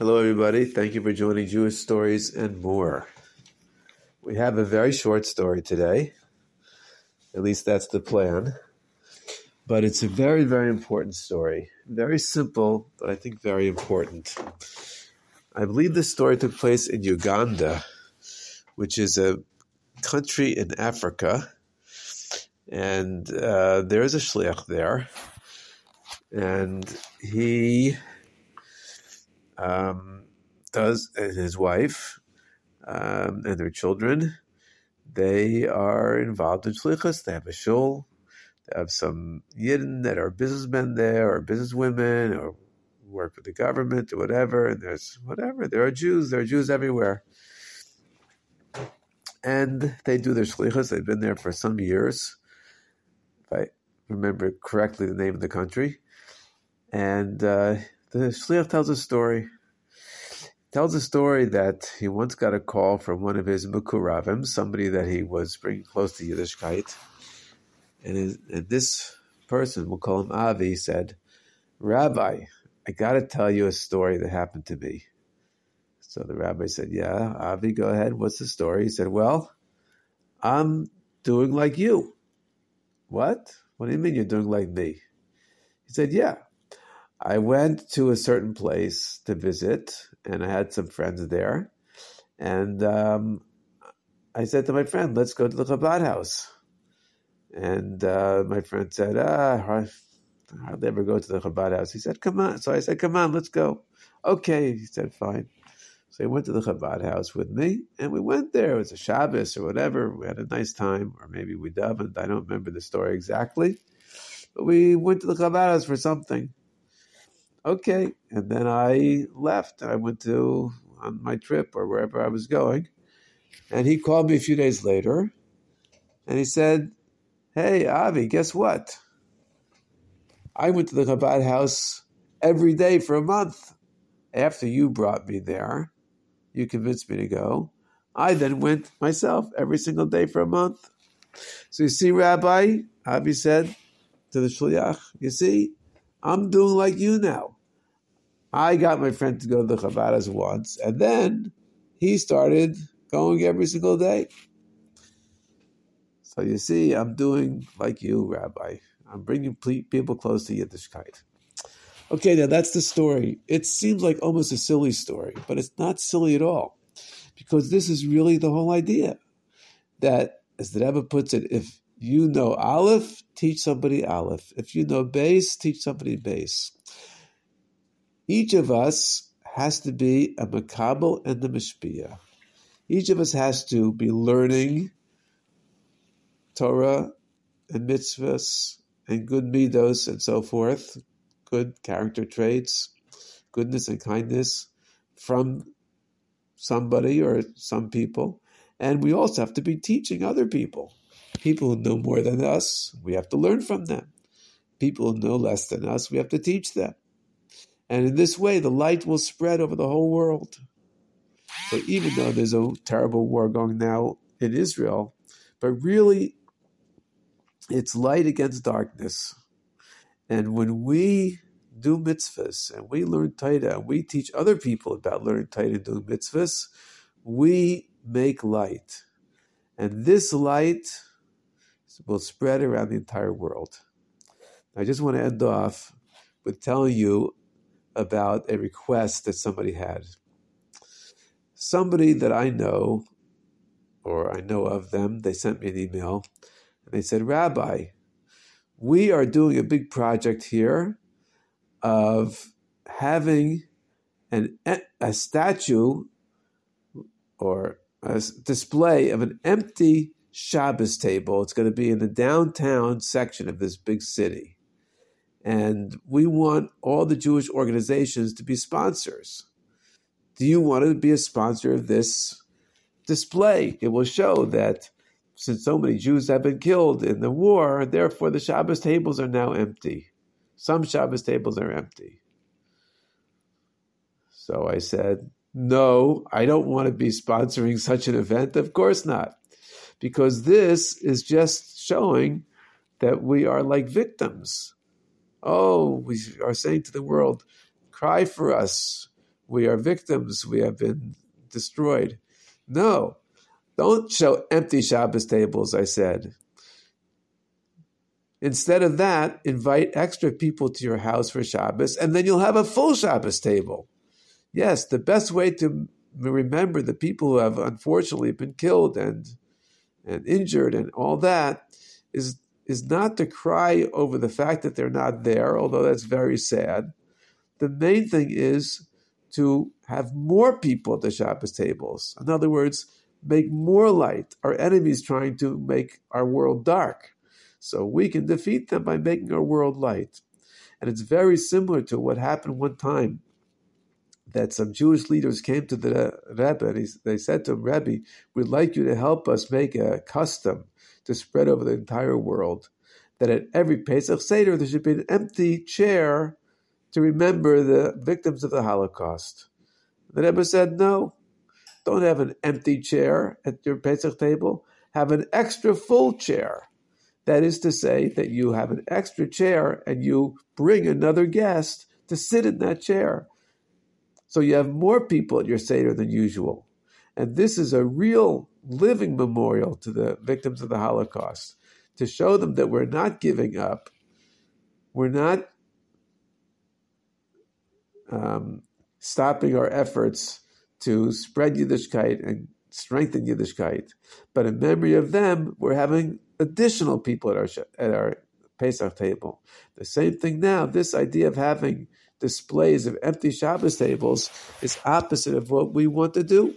Hello, everybody. Thank you for joining Jewish Stories and More. We have a very short story today. At least that's the plan. But it's a very, very important story. Very simple, but I think very important. I believe this story took place in Uganda, which is a country in Africa. And uh, there is a shliach there. And he um, does and his wife um, and their children, they are involved in shlichus. They have a shul. They have some yidden that are businessmen there, or businesswomen, or work with the government, or whatever. And there's whatever. There are Jews. There are Jews everywhere. And they do their shlichus. They've been there for some years, if I remember correctly the name of the country. And uh, the shliach tells a story. Tells a story that he once got a call from one of his mekuravim, somebody that he was bringing close to Yiddishkeit, and, his, and this person, we'll call him Avi, said, "Rabbi, I got to tell you a story that happened to me." So the rabbi said, "Yeah, Avi, go ahead. What's the story?" He said, "Well, I'm doing like you." What? What do you mean you're doing like me? He said, "Yeah." I went to a certain place to visit, and I had some friends there. And um, I said to my friend, "Let's go to the Chabad house." And uh, my friend said, "Ah, I hardly ever go to the Chabad house." He said, "Come on." So I said, "Come on, let's go." Okay, he said, "Fine." So he went to the Chabad house with me, and we went there. It was a Shabbos or whatever. We had a nice time, or maybe we davened. I don't remember the story exactly, but we went to the Chabad house for something. Okay. And then I left. I went to on my trip or wherever I was going. And he called me a few days later and he said, Hey, Avi, guess what? I went to the Chabad house every day for a month. After you brought me there, you convinced me to go. I then went myself every single day for a month. So you see, Rabbi, Avi said to the Shliach, you see, I'm doing like you now. I got my friend to go to the Chabad house once, and then he started going every single day. So you see, I'm doing like you, Rabbi. I'm bringing people close to Yiddishkeit. Okay, now that's the story. It seems like almost a silly story, but it's not silly at all, because this is really the whole idea. That, as the Rebbe puts it, if you know Aleph, teach somebody Aleph. If you know Beis, teach somebody Beis. Each of us has to be a mekabel and a mashpia. Each of us has to be learning Torah and mitzvahs and good midos and so forth, good character traits, goodness and kindness from somebody or some people. And we also have to be teaching other people. People who know more than us, we have to learn from them. People who know less than us, we have to teach them. And in this way, the light will spread over the whole world. So even though there's a terrible war going now in Israel, but really it's light against darkness. And when we do mitzvahs and we learn Torah and we teach other people about learning Torah and doing mitzvahs, we make light. And this light will spread around the entire world. I just want to end off with telling you about a request that somebody had. Somebody that I know, or I know of them, they sent me an email and they said, Rabbi, we are doing a big project here of having an, a statue or a display of an empty Shabbos table. It's going to be in the downtown section of this big city. And we want all the Jewish organizations to be sponsors. Do you want to be a sponsor of this display? It will show that since so many Jews have been killed in the war, therefore the Shabbos tables are now empty. Some Shabbos tables are empty. So I said, no, I don't want to be sponsoring such an event. Of course not. Because this is just showing that we are like victims. Oh, we are saying to the world, cry for us. we are victims, we have been destroyed. No, don't show empty Shabbos tables, I said. Instead of that, invite extra people to your house for Shabbos, and then you'll have a full Shabbos table. Yes, the best way to remember the people who have unfortunately been killed and and injured and all that is is not to cry over the fact that they're not there, although that's very sad. The main thing is to have more people at the Shabbos tables. In other words, make more light. Our enemies trying to make our world dark. So we can defeat them by making our world light. And it's very similar to what happened one time that some Jewish leaders came to the Rebbe and they said to him, Rebbe, we'd like you to help us make a custom to spread over the entire world that at every Pesach Seder there should be an empty chair to remember the victims of the Holocaust. The Rebbe said, no, don't have an empty chair at your Pesach table. Have an extra full chair. That is to say that you have an extra chair and you bring another guest to sit in that chair. So you have more people at your Seder than usual. And this is a real living memorial to the victims of the Holocaust to show them that we're not giving up. We're not um, stopping our efforts to spread Yiddishkeit and strengthen Yiddishkeit. But in memory of them, we're having additional people at our at our Pesach table. The same thing now. This idea of having displays of empty Shabbos tables is opposite of what we want to do.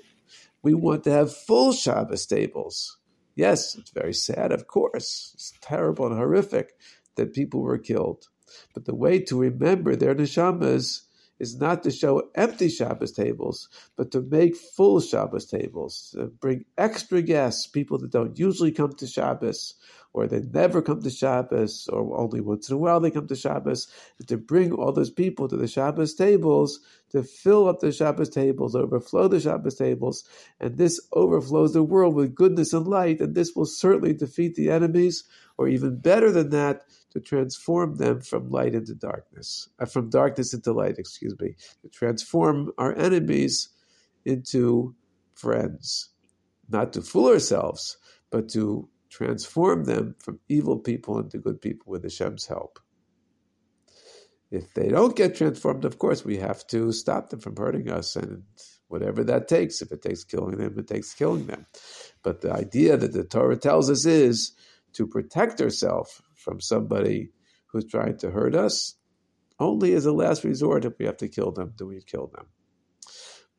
We want to have full Shabbos tables. Yes, it's very sad, of course. It's terrible and horrific that people were killed. But the way to remember their neshamas is not to show empty Shabbos tables, but to make full Shabbos tables, to bring extra guests, people that don't usually come to Shabbos, or they never come to Shabbos, or only once in a while they come to Shabbos, and to bring all those people to the Shabbos tables, to fill up the Shabbos tables, overflow the Shabbos tables, and this overflows the world with goodness and light, and this will certainly defeat the enemies, or even better than that, to transform them from light into darkness, uh, from darkness into light, excuse me, to transform our enemies into friends, not to fool ourselves, but to transform them from evil people into good people with Hashem's help. If they don't get transformed, of course, we have to stop them from hurting us, and whatever that takes. If it takes killing them, it takes killing them. But the idea that the Torah tells us is to protect ourselves from somebody who's trying to hurt us, only as a last resort, if we have to kill them, do we kill them.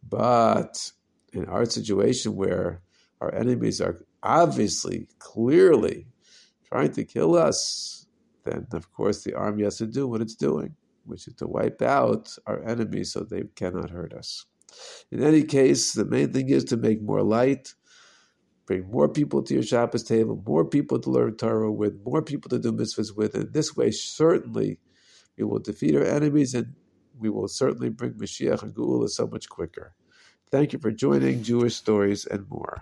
But in our situation where our enemies are obviously, clearly trying to kill us, then of course the army has to do what it's doing, which is to wipe out our enemies so they cannot hurt us. In any case, the main thing is to make more light, bring more people to your Shabbos table, more people to learn Torah with, more people to do mitzvahs with. And this way, certainly, we will defeat our enemies and we will certainly bring Mashiach and Geula so much quicker. Thank you for joining Jewish Stories and More.